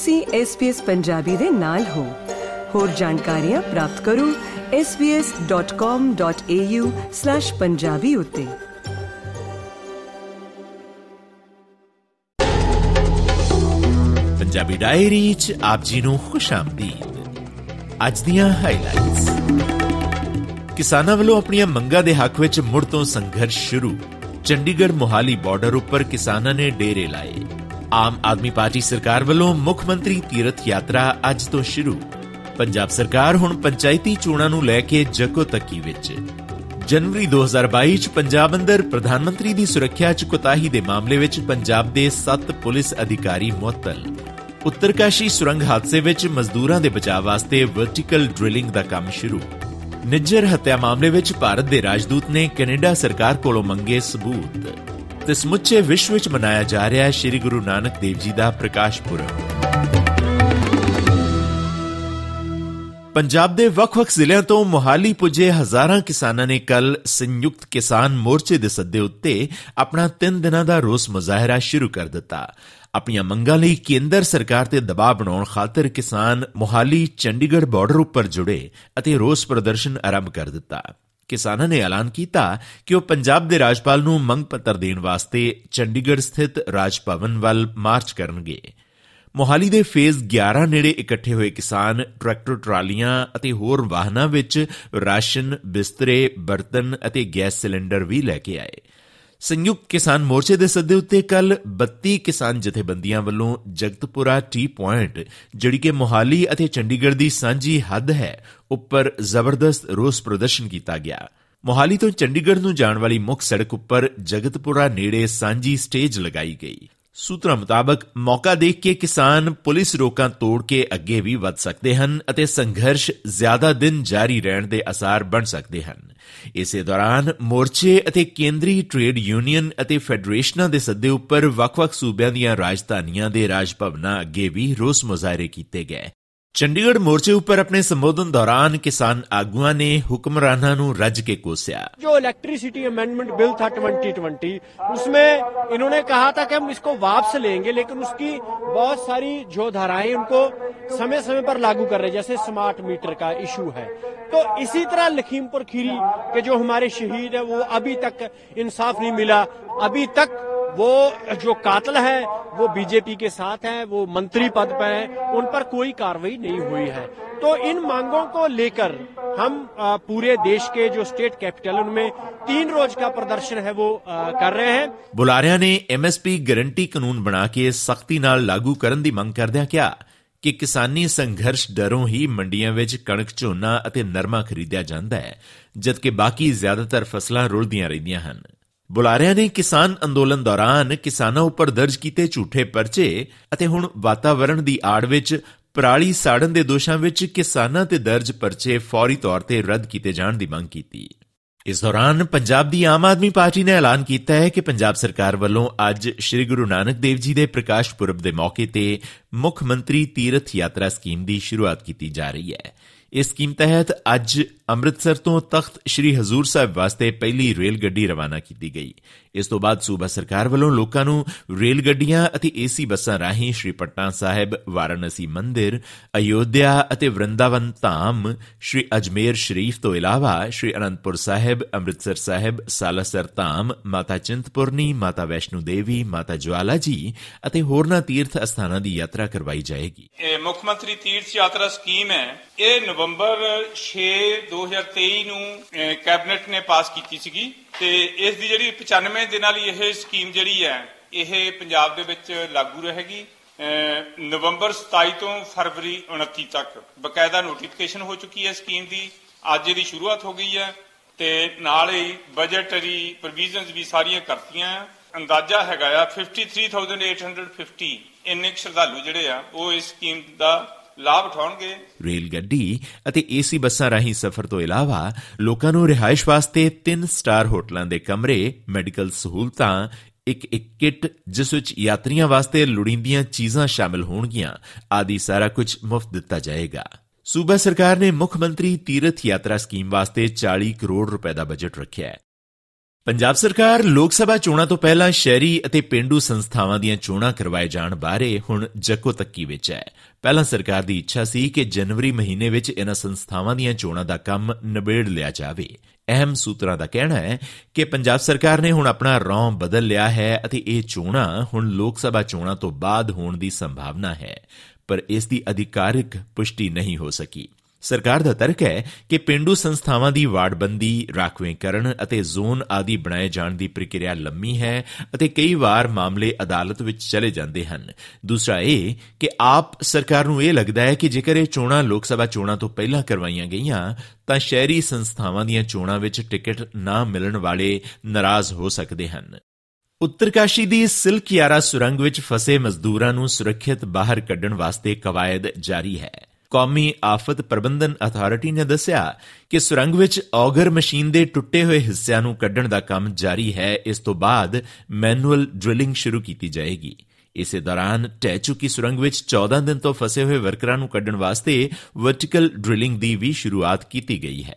ਤੁਸੀਂ SBS ਪੰਜਾਬੀ ਦੇ ਨਾਲ ਹੋ। ਹੋਰ ਜਾਣਕਾਰੀਆਂ ਪ੍ਰਾਪਤ ਕਰੋ svs.com.au/punjabi ਉਤੇ। ਪੰਜਾਬੀ ਡਾਇਰੀ ਚ ਆਪ ਜੀ ਨੂੰ ਖੁਸ਼ ਆਮਦੀਦ ਅੱਜ ਦੀਆਂ ਹਾਈਲਾਈਟਸ ਕਿਸਾਨਾਂ ਵੱਲੋਂ ਆਪਣੀਆਂ ਮੰਗਾਂ ਦੇ ਹੱਕ ਵਿੱਚ ਮੁੜ ਤੋਂ ਸੰਘਰਸ਼ ਸ਼ੁਰੂ। ਚੰਡੀਗੜ੍ਹ ਮੋਹਾਲੀ ਬਾਰਡਰ ਉੱਪਰ ਕਿਸਾਨਾਂ ਨੇ ਡੇਰੇ ਲਾਏ। ਆਮ ਆਦਮੀ ਪਾਰਟੀ ਸਰਕਾਰ ਵੱਲੋਂ ਮੁੱਖ ਮੰਤਰੀ ਤੀਰਥ ਯਾਤਰਾ ਅੱਜ ਤੋਂ ਸ਼ੁਰੂ। ਪੰਜਾਬ ਸਰਕਾਰ ਹੁਣ ਪੰਚਾਇਤੀ ਚੋਣਾਂ ਨੂੰ ਲੈ ਕੇ ਜੱਕੋ ਤੱਕੀ ਵਿੱਚ। ਜਨਵਰੀ 2022 ਚ ਪੰਜਾਬ ਅੰਦਰ ਪ੍ਰਧਾਨ ਮੰਤਰੀ ਦੀ ਸੁਰੱਖਿਆ ਚ ਕੁਤਾਹੀ ਦੇ ਮਾਮਲੇ ਵਿੱਚ ਪੰਜਾਬ ਦੇ 7 ਪੁਲਿਸ ਅਧਿਕਾਰੀ ਮੁਅੱਤਲ। ਉੱਤਰਕਾਸ਼ੀ ਸੁਰੰਗ ਹਾਦਸੇ ਵਿੱਚ ਮਜ਼ਦੂਰਾਂ ਦੇ ਬਚਾਅ ਵਾਸਤੇ ਵਰਟੀਕਲ ਡ੍ਰਿਲਿੰਗ ਦਾ ਕੰਮ ਸ਼ੁਰੂ। ਨਿੱਜਰ ਹੱਤਿਆ ਮਾਮਲੇ ਵਿੱਚ ਭਾਰਤ ਦੇ ਰਾਜਦੂਤ ਨੇ ਕੈਨੇਡਾ ਸਰਕਾਰ ਕੋਲੋਂ ਮੰਗੇ ਸਬੂਤ। ਤੇ ਸਮੁੱਚੇ ਵਿਸ਼ਵ ਵਿੱਚ ਮਨਾਇਆ ਜਾ ਰਿਹਾ ਹੈ, ਸ੍ਰੀ ਗੁਰੂ ਨਾਨਕ ਦੇਵ ਜੀ ਦਾ ਪ੍ਰਕਾਸ਼ ਪੁਰਬ। ਪੰਜਾਬ ਦੇ ਵੱਖ-ਵੱਖ ਜ਼ਿਲ੍ਹਿਆਂ ਤੋਂ ਮੋਹਾਲੀ ਪੁੱਜੇ ਹਜ਼ਾਰਾਂ ਕਿਸਾਨਾਂ ਨੇ ਕੱਲ ਸੰਯੁਕਤ ਕਿਸਾਨ ਮੋਰਚੇ ਦੇ ਸੱਦੇ ਉੱਤੇ ਆਪਣਾ 3 ਦਿਨਾਂ ਦਾ ਰੋਸ ਮੁਜ਼ਾਹਰਾ ਸ਼ੁਰੂ ਕਰ ਦਿੱਤਾ। ਆਪਣੀਆਂ ਮੰਗਾਂ ਲਈ ਕੇਂਦਰ ਸਰਕਾਰ ਤੇ ਦਬਾਅ ਬਣਾਉਣ ਖਾਤਰ ਕਿਸਾਨ ਮੋਹਾਲੀ ਚੰਡੀਗੜ੍ਹ ਬਾਰਡਰ ਉੱਪਰ ਜੁੜੇ ਅਤੇ ਰੋਸ ਪ੍ਰਦਰਸ਼ਨ ਆਰੰਭ ਕਰ ਦਿੱਤਾ। ਕਿਸਾਨਾਂ ਨੇ ਐਲਾਨ ਕੀਤਾ ਕਿ ਉਹ ਪੰਜਾਬ ਦੇ ਰਾਜਪਾਲ ਨੂੰ ਮੰਗ ਪੱਤਰ ਦੇਣ ਵਾਸਤੇ ਚੰਡੀਗੜ੍ਹ ਸਥਿਤ ਰਾਜ ਭਵਨ ਵੱਲ ਮਾਰਚ ਕਰਨਗੇ। ਮੋਹਾਲੀ ਦੇ ਫੇਜ਼ 11 ਨੇੜੇ ਇਕੱਠੇ ਹੋਏ ਕਿਸਾਨ ਟਰੈਕਟਰ ਟਰਾਲੀਆਂ ਅਤੇ ਹੋਰ ਵਾਹਨਾਂ ਵਿੱਚ ਰਾਸ਼ਨ, ਬਿਸਤਰੇ, ਬਰਤਨ ਅਤੇ ਗੈਸ ਸਿਲੰਡਰ ਵੀ ਲੈ ਕੇ ਆਏ। ਸੰਯੁਕਤ ਕਿਸਾਨ ਮੋਰਚੇ ਦੇ ਸੱਦੇ ਉੱਤੇ ਕੱਲ 32 ਕਿਸਾਨ ਜਥੇਬੰਦੀਆਂ ਵੱਲੋਂ ਜਗਤਪੁਰਾ ਟੀ ਪੁਆਇੰਟ, ਜਿਹੜੀ ਕਿ ਮੋਹਾਲੀ ਅਤੇ ਚੰਡੀਗੜ੍ਹ ਦੀ ਸਾਂਝੀ ਹੱਦ ਹੈ, ਉੱਪਰ ਜ਼ਬਰਦਸਤ ਰੋਸ ਪ੍ਰਦਰਸ਼ਨ ਕੀਤਾ ਗਿਆ। ਮੋਹਾਲੀ ਤੋਂ ਚੰਡੀਗੜ੍ਹ ਨੂੰ ਜਾਣ ਵਾਲੀ ਮੁੱਖ ਸੜਕ ਉੱਪਰ ਜਗਤਪੁਰਾ ਨੇੜੇ ਸਾਂਝੀ ਸਟੇਜ ਲਗਾਈ ਗਈ। ਸੂਤਰਾਂ ਮੁਤਾਬਕ ਮੌਕਾ ਦੇਖ ਕੇ ਕਿਸਾਨ ਪੁਲਿਸ ਰੋਕਾਂ ਤੋੜ ਕੇ ਅੱਗੇ ਵੀ ਵਧ ਸਕਦੇ ਹਨ ਅਤੇ ਸੰਘਰਸ਼ ਜ਼ਿਆਦਾ ਦਿਨ ਜਾਰੀ ਰਹਿਣ ਦੇ ਅਸਾਰ ਬਣ ਸਕਦੇ ਹਨ। ਇਸੇ ਦੌਰਾਨ ਮੋਰਚੇ ਅਤੇ ਕੇਂਦਰੀ ਟ੍ਰੇਡ ਯੂਨੀਅਨ ਅਤੇ ਫੈਡਰੇਸ਼ਨਾਂ ਦੇ ਸੱਦੇ ਉੱਪਰ ਵੱਖ-ਵੱਖ ਸੂਬਿਆਂ ਦੀਆਂ ਰਾਜਧਾਨੀਆਂ ਦੇ ਰਾਜ ਭਵਨਾਂ ਅੱਗੇ ਵੀ ਰੋਸ ਮੁਜ਼ਾਹਰੇ ਕੀਤੇ ਗਏ। ਚੰਡੀਗੜ੍ਹ ਮੋਰਚੇ ਉੱਪਰ ਆਪਣੇ ਸੰਬੋਧਨ ਦੌਰਾਨ ਕਿਸਾਨ ਆਗੂਆਂ ਨੇ ਹੁਕਮਰਾਨਾਂ ਨੂੰ ਰੱਜ के कोसिया जो इलेक्ट्रिसिटी अमेंडमेंट बिल था 2020 उसमें इन्होंने कहा था कि हम इसको वापस लेंगे लेकिन उसकी बहुत सारी जो धाराएं उनको समय समय पर लागू कर रहे जैसे स्मार्ट मीटर का इशू है तो इसी तरह लखीमपुर खीरी के जो हमारे शहीद है वो अभी तक इंसाफ नहीं मिला अभी तक वो जो कातल है वो बीजेपी के साथ हैं वो मंत्री पद पर हैं उन पर कोई कार्रवाई नहीं हुई है तो इन मांगों को लेकर हम आ, पूरे देश के जो स्टेट कैपिटल उनमें तीन रोज का प्रदर्शन है वो आ, कर रहे हैं ਬੁਲਾਰਿਆਂ ਨੇ ਐਮਐਸਪੀ ਗਾਰੰਟੀ ਕਾਨੂੰਨ ਬਣਾ ਕੇ ਸਖਤੀ ਨਾਲ ਲਾਗੂ ਕਰਨ ਦੀ ਮੰਗ ਕਰਦਿਆਂ ਕਿਹਾ ਕਿ ਕਿਸਾਨੀ ਸੰਘਰਸ਼ ਡਰੋਂ ਹੀ ਮੰਡੀਆਂ ਵਿੱਚ ਕਣਕ ਝੋਨਾ ਅਤੇ ਨਰਮਾ ਖਰੀਦਿਆ ਜਾਂਦਾ ਹੈ ਜਦਕਿ ਬਾਕੀ ਜ਼ਿਆਦਾਤਰ ਫਸਲਾਂ ਰੁਲਦੀਆਂ ਰਹਿੰਦੀਆਂ ਹਨ ਬੁਲਾਰਿਆਂ ਨੇ ਕਿਸਾਨ ਅੰਦੋਲਨ ਦੌਰਾਨ ਕਿਸਾਨਾਂ ਉੱਪਰ ਦਰਜ ਕੀਤੇ ਝੂਠੇ ਪਰਚੇ ਅਤੇ ਹੁਣ ਵਾਤਾਵਰਣ ਦੀ ਆੜ ਵਿੱਚ ਪਰਾਲੀ ਸਾੜਨ ਦੇ ਦੋਸ਼ਾਂ ਵਿੱਚ ਕਿਸਾਨਾਂ ਤੇ ਦਰਜ ਪਰਚੇ ਫੌਰੀ ਤੌਰ ਤੇ ਰੱਦ ਕੀਤੇ ਜਾਣ ਦੀ ਮੰਗ ਕੀਤੀ। ਇਸ ਦੌਰਾਨ ਪੰਜਾਬ ਦੀ ਆਮ ਆਦਮੀ ਪਾਰਟੀ ਨੇ ਐਲਾਨ ਕੀਤਾ ਹੈ ਕਿ ਪੰਜਾਬ ਸਰਕਾਰ ਵੱਲੋਂ ਅੱਜ ਸ੍ਰੀ ਗੁਰੂ ਨਾਨਕ ਦੇਵ ਜੀ ਦੇ ਪ੍ਰਕਾਸ਼ ਪੁਰਬ ਦੇ ਮੌਕੇ ਤੇ ਮੁੱਖ ਮੰਤਰੀ ਤੀਰਥ ਯਾਤਰਾ ਸਕੀਮ ਦੀ ਸ਼ੁਰੂਆਤ ਕੀਤੀ ਜਾ ਰਹੀ ਹੈ। ਇਸ ਸਕੀਮ ਤਹਿਤ ਅੱਜ ਅੰਮ੍ਰਿਤਸਰ ਤੋਂ ਤਖਤ ਸ੍ਰੀ ਹਜ਼ੂਰ ਸਾਹਿਬ ਵਾਸਤੇ ਪਹਿਲੀ ਰੇਲ ਗੱਡੀ ਰਵਾਨਾ ਕੀਤੀ ਗਈ। ਇਸ ਤੋਂ ਬਾਅਦ ਸੂਬਾ ਸਰਕਾਰ ਵੱਲੋਂ ਲੋਕਾਂ ਨੂੰ ਰੇਲ ਗੱਡੀਆਂ ਅਤੇ ਏਸੀ ਬੱਸਾਂ ਰਾਹੀਂ ਸ੍ਰੀ ਪਟਨਾ ਸਾਹਿਬ ਵਾਰਾਣਸੀ ਮੰਦਿਰ ਅਯੋਧਿਆ ਅਤੇ ਵਰਿੰਦਾਵਨ ਧਾਮ ਸ੍ਰੀ ਅਜਮੇਰ ਸ਼ਰੀਫ ਤੋਂ ਇਲਾਵਾ ਸ੍ਰੀ ਅਨੰਦਪੁਰ ਸਾਹਿਬ ਅੰਮ੍ਰਿਤਸਰ ਸਾਹਿਬ ਸਾਲਾਸਰ ਧਾਮ ਮਾਤਾ ਚਿੰਤਪੁਰਨੀ ਮਾਤਾ ਵੈਸ਼ਨੂ ਦੇਵੀ ਮਾਤਾ ਜਵਾਲਾ ਜੀ ਅਤੇ ਹੋਰਨਾਂ ਤੀਰਥ ਅਸਥਾਨਾਂ ਦੀ ਯਾਤਰਾ ਕਰਵਾਈ ਜਾਏਗੀ। ਇਹ ਮੁੱਖ ਮੰਤਰੀ ਤੀਰਥ ਯਾਤਰਾ ਸਕੀਮ ਹੈ। ਇਹ ਨਵੰਬਰ 6 2023 ਨੂੰ ਅਹ, ਕੈਬਨਿਟ ਨੇ ਪਾਸ ਕੀਤੀ ਸੀਗੀ। ਤੇ ਇਸ ਦੀ ਜਿਹੜੀ 95 ਦਿਨਾਂ ਲਈ ਇਹ ਸਕੀਮ ਜਿਹੜੀ ਹੈ ਇਹ ਪੰਜਾਬ ਦੇ ਵਿੱਚ ਲਾਗੂ ਰਹੇਗੀ ਅਹ, ਨਵੰਬਰ 27 ਤੋਂ ਫਰਵਰੀ 29 ਤੱਕ ਬਕਾਇਦਾ ਨੋਟੀਫਿਕੇਸ਼ਨ ਹੋ ਚੁੱਕੀ ਹੈ ਸਕੀਮ ਦੀ ਅੱਜ ਇਹਦੀ ਸ਼ੁਰੂਆਤ ਹੋ ਗਈ ਹੈ ਤੇ ਨਾਲ ਹੀ ਬਜਟਰੀ ਪ੍ਰੋਵੀਜ਼ਨਸ ਵੀ ਸਾਰੀਆਂ ਕਰਤੀਆਂ ਹੈ। ਅੰਦਾਜ਼ਾ ਹੈਗਾ ਆ 53850 ਇੰਨੇ ਕੁ ਸ਼ਰਧਾਲੂ ਜਿਹੜੇ ਆ ਉਹ ਇਸ ਸਕੀਮ ਦਾ ਲਾਭ ਉਠਾਉਣਗੇ। ਰੇਲ ਗੱਡੀ ਅਤੇ ਏਸੀ ਬੱਸਾਂ ਰਾਹੀਂ ਸਫ਼ਰ ਤੋਂ ਇਲਾਵਾ ਲੋਕਾਂ ਨੂੰ ਰਿਹਾਇਸ਼ ਵਾਸਤੇ 3 ਸਟਾਰ ਹੋਟਲਾਂ ਦੇ ਕਮਰੇ, ਮੈਡੀਕਲ ਸਹੂਲਤਾਂ, ਇੱਕ ਇੱਕ ਕਿੱਟ, ਜਿਸ ਵਿੱਚ ਯਾਤਰੀਆਂ ਵਾਸਤੇ ਲੋੜੀਂਦੀਆਂ ਚੀਜ਼ਾਂ ਸ਼ਾਮਿਲ ਹੋਣਗੀਆਂ, ਆਦਿ ਸਾਰਾ ਕੁਝ ਮੁਫਤ ਦਿੱਤਾ ਜਾਏਗਾ। ਸੂਬਾ ਸਰਕਾਰ ਨੇ ਮੁੱਖ ਮੰਤਰੀ ਤੀਰਥ ਯਾਤਰਾ ਸਕੀਮ ਵਾਸਤੇ 40 ਕਰੋੜ ਰੁਪਏ ਦਾ ਬਜਟ ਰੱਖਿਆ ਹੈ। ਪੰਜਾਬ ਸਰਕਾਰ ਲੋਕ ਸਭਾ ਚੋਣਾਂ ਤੋਂ ਪਹਿਲਾਂ ਸ਼ਹਿਰੀ ਅਤੇ ਪਿੰਡੂ ਸੰਸਥਾਵਾਂ ਦੀਆਂ ਚੋਣਾਂ ਕਰਵਾਏ ਜਾਣ ਬਾਰੇ ਹੁਣ ਜੱਕੋ ਤੱਕੀ ਵਿੱਚ ਹੈ। ਪਹਿਲਾਂ ਸਰਕਾਰ ਦੀ ਇੱਛਾ ਸੀ ਕਿ ਜਨਵਰੀ ਮਹੀਨੇ ਵਿੱਚ ਇਹਨਾਂ ਸੰਸਥਾਵਾਂ ਦੀਆਂ ਚੋਣਾਂ ਦਾ ਕੰਮ ਨਿਬੇੜ ਲਿਆ ਜਾਵੇ। ਅਹਿਮ ਸੂਤਰਾਂ ਦਾ ਕਹਿਣਾ ਹੈ ਕਿ ਪੰਜਾਬ ਸਰਕਾਰ ਨੇ ਹੁਣ ਆਪਣਾ ਰੌਂ ਬਦਲ ਲਿਆ ਹੈ ਅਤੇ ਇਹ ਚੋਣਾਂ ਹੁਣ ਲੋਕ ਸਭਾ ਚੋਣਾਂ ਤੋਂ ਬਾਅਦ ਹੋਣ ਦੀ ਸੰਭਾਵਨਾ ਹੈ। ਪਰ ਇਸ ਦੀ ਅਧਿਕਾਰਿਕ ਪੁਸ਼ਟੀ ਨਹੀਂ ਹੋ ਸਕੀ। ਸਰਕਾਰ ਦਾ ਤਰਕ ਹੈ ਕਿ ਪਿੰਡੂ ਸੰਸਥਾਵਾਂ ਦੀ ਵਾਰਡਬੰਦੀ ਰਾਖਵੇਂਕਰਨ ਅਤੇ ਜ਼ੋਨ ਆਦਿ ਬਣਾਏ ਜਾਣ ਦੀ ਪ੍ਰਕਿਰਿਆ ਲੰਮੀ ਹੈ ਅਤੇ ਕਈ ਵਾਰ ਮਾਮਲੇ ਅਦਾਲਤ ਵਿੱਚ ਚਲੇ ਜਾਂਦੇ ਹਨ। ਦੂਸਰਾ ਇਹ ਕਿ ਆਪ ਸਰਕਾਰ ਨੂੰ ਇਹ ਲੱਗਦਾ ਹੈ ਕਿ ਜੇਕਰ ਇਹ ਚੋਣਾਂ ਲੋਕ ਸਭਾ ਚੋਣਾਂ ਤੋਂ ਪਹਿਲਾਂ ਕਰਵਾਈਆਂ ਗਈਆਂ, ਤਾਂ ਸ਼ਹਿਰੀ ਸੰਸਥਾਵਾਂ ਦੀਆਂ ਚੋਣਾਂ ਵਿੱਚ ਟਿਕਟ ਨਾ ਮਿਲਣ ਵਾਲੇ ਨਾਰਾਜ਼ ਹੋ ਸਕਦੇ ਹਨ। ਉੱਤਰਕਾਸ਼ੀ ਦੀ ਸਿਲਕਿਆਰਾ ਸੁਰੰਗ ਵਿੱਚ ਫਸੇ ਮਜ਼ਦੂਰਾਂ ਨੂੰ ਸੁਰੱਖਿਅਤ ਬਾਹਰ ਕੱਢਣ ਵਾਸਤੇ ਕਵਾਇਦ ਜਾਰੀ ਹੈ। ਕੌਮੀ ਆਫਤ ਪ੍ਰਬੰਧਨ ਅਥਾਰਟੀ ਨੇ ਦੱਸਿਆ ਕਿ ਸੁਰੰਗ ਵਿੱਚ ਔਗਰ ਮਸ਼ੀਨ ਦੇ ਟੁੱਟੇ ਹੋਏ ਹਿੱਸਿਆਂ ਨੂੰ ਕੱਢਣ ਦਾ ਕੰਮ ਜਾਰੀ ਹੈ। ਇਸ ਤੋਂ ਬਾਅਦ ਮੈਨੂਅਲ ਡ੍ਰਿਲਿੰਗ ਸ਼ੁਰੂ ਕੀਤੀ ਜਾਏਗੀ। ਇਸੇ ਦੌਰਾਨ ਟਹਿ ਚੁੱਕੀ ਸੁਰੰਗ ਵਿੱਚ 14 ਦਿਨ ਤੋਂ ਫਸੇ ਹੋਏ ਵਰਕਰਾਂ ਨੂੰ ਕੱਢਣ ਵਾਸਤੇ ਵਰਟੀਕਲ ਡ੍ਰਿਲਿੰਗ ਦੀ ਵੀ ਸ਼ੁਰੂਆਤ ਕੀਤੀ ਗਈ ਹੈ।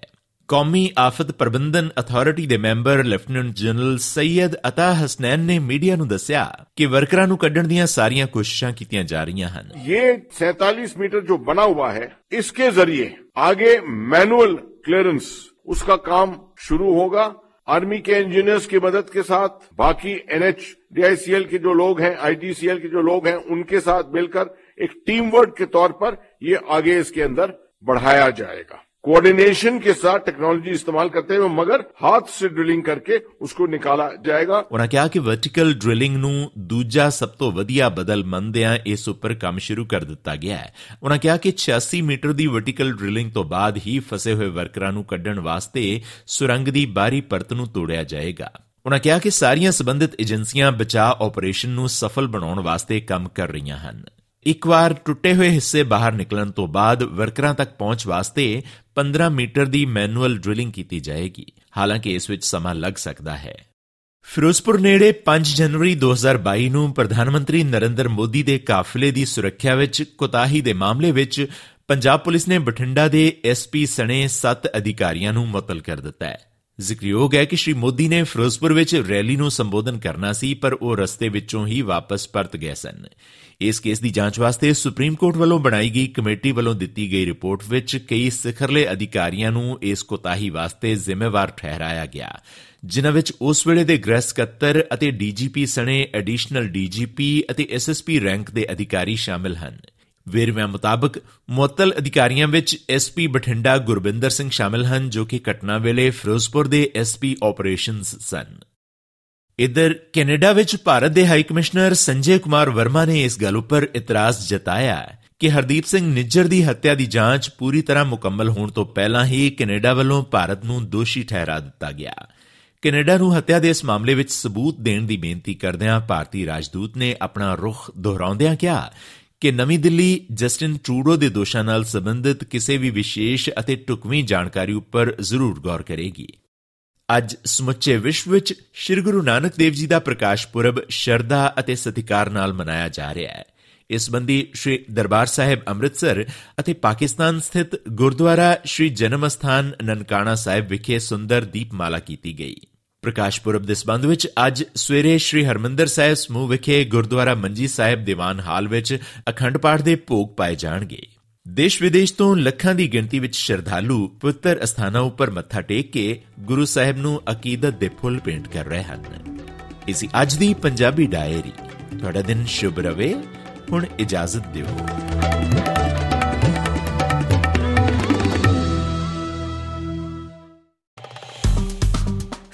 ਕੌਮੀ ਆਫਤ ਪ੍ਰਬੰਧਨ ਅਥਾਰਟੀ ਦੇ member lieutenant general Syed Ata Hasnain ਨੇ ਮੀਡੀਆ ਨੂੰ ਦੱਸਿਆ ਕਿ ਵਰਕਰਾਂ ਨੂੰ ਕੱਢਣ ਦੀਆਂ ਸਾਰੀਆਂ ਕੋਸ਼ਿਸ਼ਾਂ ਕੀਤੀਆਂ ਜਾ ਰਹੀਆਂ ਹਨ ये 47 मीटर जो बना हुआ है इसके जरिए आगे मैनुअल क्लियरेंस उसका काम शुरू होगा आर्मी के इंजीनियर्स की मदद के साथ बाकी एनएच डीआईसीएल के जो लोग हैं आईडीसीएल के जो लोग हैं उनके साथ मिलकर एक टीम वर्क के तौर पर ये आगे इसके अंदर बढ़ाया जाएगा कोऑर्डिनेशन के साथ टेक्नोलॉजी इस्तेमाल करते हुए मगर हाथ से ड्रिलिंग करके उसको निकाला जाएगा ਉਹਨਾਂ ਕਿਹਾ ਕਿ ਵਰਟੀਕਲ ਡ੍ਰਿਲਿੰਗ ਨੂੰ ਦੂਜਾ ਸਭ ਤੋਂ ਵਧੀਆ ਬਦਲ ਮੰਨਦਿਆਂ ਇਸ ਉੱਪਰ ਕੰਮ ਸ਼ੁਰੂ ਕਰ ਦਿੱਤਾ ਗਿਆ ਹੈ ਉਹਨਾਂ ਕਿਹਾ ਕਿ 86 ਮੀਟਰ ਦੀ ਵਰਟੀਕਲ ਡ੍ਰਿਲਿੰਗ ਤੋਂ ਬਾਅਦ ਹੀ ਫਸੇ ਹੋਏ ਵਰਕਰਾਂ ਨੂੰ ਕੱਢਣ ਵਾਸਤੇ ਸੁਰੰਗ ਦੀ ਬਾਹਰੀ ਪਰਤ ਨੂੰ ਤੋੜਿਆ ਜਾਏਗਾ ਉਹਨਾਂ ਕਿਹਾ ਕਿ ਸਾਰੀਆਂ ਸੰਬੰਧਿਤ ਏਜੰਸੀਆਂ ਬਚਾਅ ਆਪਰੇਸ਼ਨ ਨੂੰ ਸਫਲ ਬਣਾਉਣ ਵਾਸਤੇ ਕੰਮ ਕਰ ਰਹੀਆਂ ਹਨ ਇੱਕ ਵਾਰ ਟੁੱਟੇ ਹੋਏ ਹਿੱਸੇ ਬਾਹਰ ਨਿਕਲਣ ਤੋਂ ਬਾਅਦ ਵਰਕਰਾਂ ਤੱਕ ਪਹੁੰਚ ਵਾਸਤੇ 15 ਮੀਟਰ ਦੀ ਮੈਨੂਅਲ ਡ੍ਰਿਲਿੰਗ ਕੀਤੀ ਜਾਏਗੀ। ਹਾਲਾਂਕਿ ਇਸ ਵਿੱਚ ਸਮਾਂ ਲੱਗ ਸਕਦਾ ਹੈ। ਫਿਰੋਜ਼ਪੁਰ ਨੇੜੇ 5 ਜਨਵਰੀ 2022 ਨੂੰ ਪ੍ਰਧਾਨ ਮੰਤਰੀ ਨਰਿੰਦਰ ਮੋਦੀ ਦੇ ਕਾਫਲੇ ਦੀ ਸੁਰੱਖਿਆ ਵਿੱਚ ਕੋਤਾਹੀ ਦੇ ਮਾਮਲੇ ਵਿੱਚ ਪੰਜਾਬ ਪੁਲਿਸ ਨੇ ਬਠਿੰਡਾ ਦੇ ਐਸਪੀ ਸਣੇ 7 ਅਧਿਕਾਰੀਆਂ ਨੂੰ ਮੁਅੱਤਲ ਕਰ ਦਿੱਤਾ ਹੈ। ਜ਼ਿਕਰਯੋਗ ਹੈ ਕਿ ਸ਼੍ਰੀ ਮੋਦੀ ਨੇ ਫਿਰੋਜ਼ਪੁਰ ਵਿੱਚ ਰੈਲੀ ਨੂੰ ਸੰਬੋਧਨ ਕਰਨਾ ਸੀ, ਪਰ ਉਹ ਰਸਤੇ ਵਿੱਚੋਂ ਹੀ ਵਾਪਸ ਪਰਤ ਗਏ ਸਨ। ਇਸ ਕੇਸ ਦੀ ਜਾਂਚ ਵਾਸਤੇ ਸੁਪਰੀਮ ਕੋਰਟ ਵੱਲੋਂ ਬਣਾਈ ਗਈ ਕਮੇਟੀ ਵੱਲੋਂ ਦਿੱਤੀ ਗਈ ਰਿਪੋਰਟ ਵਿੱਚ ਕਈ ਸਿਖਰਲੇ ਅਧਿਕਾਰੀਆਂ ਨੂੰ ਇਸ ਕੋਤਾਹੀ ਵਾਸਤੇ ਜ਼ਿੰਮੇਵਾਰ ਠਹਿਰਾਇਆ ਗਿਆ, ਜਿਨ੍ਹਾਂ ਵਿੱਚ ਉਸ ਵੇਲੇ ਦੇ ਗ੍ਰਹਿ ਸਕੱਤਰ ਅਤੇ ਡੀਜੀਪੀ ਸਣੇ ਐਡੀਸ਼ਨਲ ਡੀਜੀਪੀ ਅਤੇ ਐਸਐਸਪੀ ਰੈਂਕ ਦੇ ਅਧਿਕਾਰੀ ਸ਼ਾਮਿਲ ਹਨ। ਵੇਰਵਿਆਂ ਮੁਤਾਬਕ ਮੁਅੱਤਲ ਅਧਿਕਾਰੀਆਂ ਵਿੱਚ ਐਸਪੀ ਬਠਿੰਡਾ ਗੁਰਬਿੰਦਰ ਸਿੰਘ ਸ਼ਾਮਿਲ ਹਨ, ਜੋ ਕਿ ਘਟਨਾ ਵੇਲੇ ਫਿਰੋਜ਼ਪੁਰ ਦੇ ਐਸਪੀ ਆਪਰੇਸ਼ਨਸ ਸਨ। ਇਧਰ ਕੈਨੇਡਾ ਵਿੱਚ ਭਾਰਤ ਦੇ ਹਾਈ ਕਮਿਸ਼ਨਰ ਸੰਜੇ ਕੁਮਾਰ ਵਰਮਾ ਨੇ ਇਸ ਗੱਲ ਉੱਪਰ ਇਤਰਾਜ਼ ਜਤਾਇਆ ਕਿ ਹਰਦੀਪ ਸਿੰਘ ਨਿੱਜਰ ਦੀ ਹੱਤਿਆ ਦੀ ਜਾਂਚ ਪੂਰੀ ਤਰ੍ਹਾਂ ਮੁਕੰਮਲ ਹੋਣ ਤੋਂ ਪਹਿਲਾਂ ਹੀ ਕੈਨੇਡਾ ਵੱਲੋਂ ਭਾਰਤ ਨੂੰ ਦੋਸ਼ੀ ਠਹਿਰਾ ਦਿੱਤਾ ਗਿਆ। ਕੈਨੇਡਾ ਨੂੰ ਹੱਤਿਆ ਦੇ ਇਸ ਮਾਮਲੇ ਵਿੱਚ ਸਬੂਤ ਦੇਣ ਦੀ ਬੇਨਤੀ ਕਰਦਿਆਂ ਭਾਰਤੀ ਰਾਜਦੂਤ ਨੇ ਆਪਣਾ ਰੁਖ ਦੁਹਰਾਉਂਦਿਆਂ ਕਿਹਾ ਕਿ ਨਵੀਂ ਦਿੱਲੀ ਜਸਟਿਨ ਟਰੂਡੋ ਦੇ ਦੋਸ਼ਾਂ ਨਾਲ ਸੰਬੰਧਿਤ ਕਿਸੇ ਵੀ ਵਿਸ਼ੇਸ਼ ਅਤੇ ਟੁਕਵੀਂ ਜਾਣਕਾਰੀ ਉੱਪਰ ਜ਼ਰੂਰ ਗੌਰ ਕਰੇਗੀ। ਅੱਜ ਸਮੁੱਚੇ ਵਿਸ਼ਵ ਵਿੱਚ ਸ੍ਰੀ ਗੁਰੂ ਨਾਨਕ ਦੇਵ ਜੀ ਦਾ ਪ੍ਰਕਾਸ਼ ਪੁਰਬ ਸ਼ਰਧਾ ਅਤੇ ਸਤਿਕਾਰ ਨਾਲ ਮਨਾਇਆ ਜਾ ਰਿਹਾ ਹੈ। ਇਸ ਬੰਦੀ ਸ਼੍ਰੀ ਦਰਬਾਰ ਸਾਹਿਬ ਅੰਮ੍ਰਿਤਸਰ ਅਤੇ ਪਾਕਿਸਤਾਨ ਸਥਿਤ ਗੁਰਦੁਆਰਾ ਸ਼੍ਰੀ ਜਨਮ ਸਥਾਨ ਨਨਕਾਣਾ ਸਾਹਿਬ ਵਿਖੇ ਸੁੰਦਰ ਦੀਪਮਾਲਾ ਕੀਤੀ ਗਈ। ਪ੍ਰਕਾਸ਼ ਪੁਰਬ ਦੇ ਸੰਬੰਧ ਵਿੱਚ ਅੱਜ ਸਵੇਰੇ ਸ਼੍ਰੀ ਹਰਮੰਦਰ ਸਾਹਿਬ ਸਮੂਹ ਵਿਖੇ ਗੁਰਦੁਆਰਾ ਮੰਜੀ ਸਾਹਿਬ ਦੀਵਾਨ ਹਾਲ ਵਿੱਚ ਅਖੰਡ ਪਾਠ ਦੇ ਭੋਗ ਪਾਏ ਜਾਣਗੇ। ਦੇਸ਼ ਵਿਦੇਸ਼ ਤੋਂ ਲੱਖਾਂ ਦੀ ਗਿਣਤੀ ਵਿੱਚ ਸ਼ਰਧਾਲੂ ਪਵਿੱਤਰ ਅਸਥਾਨਾਂ ਉੱਪਰ ਮੱਥਾ ਟੇਕ ਕੇ ਗੁਰੂ ਸਾਹਿਬ ਨੂੰ ਅਕੀਦਤ ਦੇ ਫੁੱਲ ਪੇਂਟ ਕਰ ਰਹੇ ਹਨ। ਇਸੀ ਅੱਜ ਦੀ ਪੰਜਾਬੀ ਡਾਇਰੀ। ਤੁਹਾਡਾ ਦਿਨ ਸ਼ੁਭ ਰਵੇ। ਹੁਣ ਇਜਾਜ਼ਤ ਦਿਓ।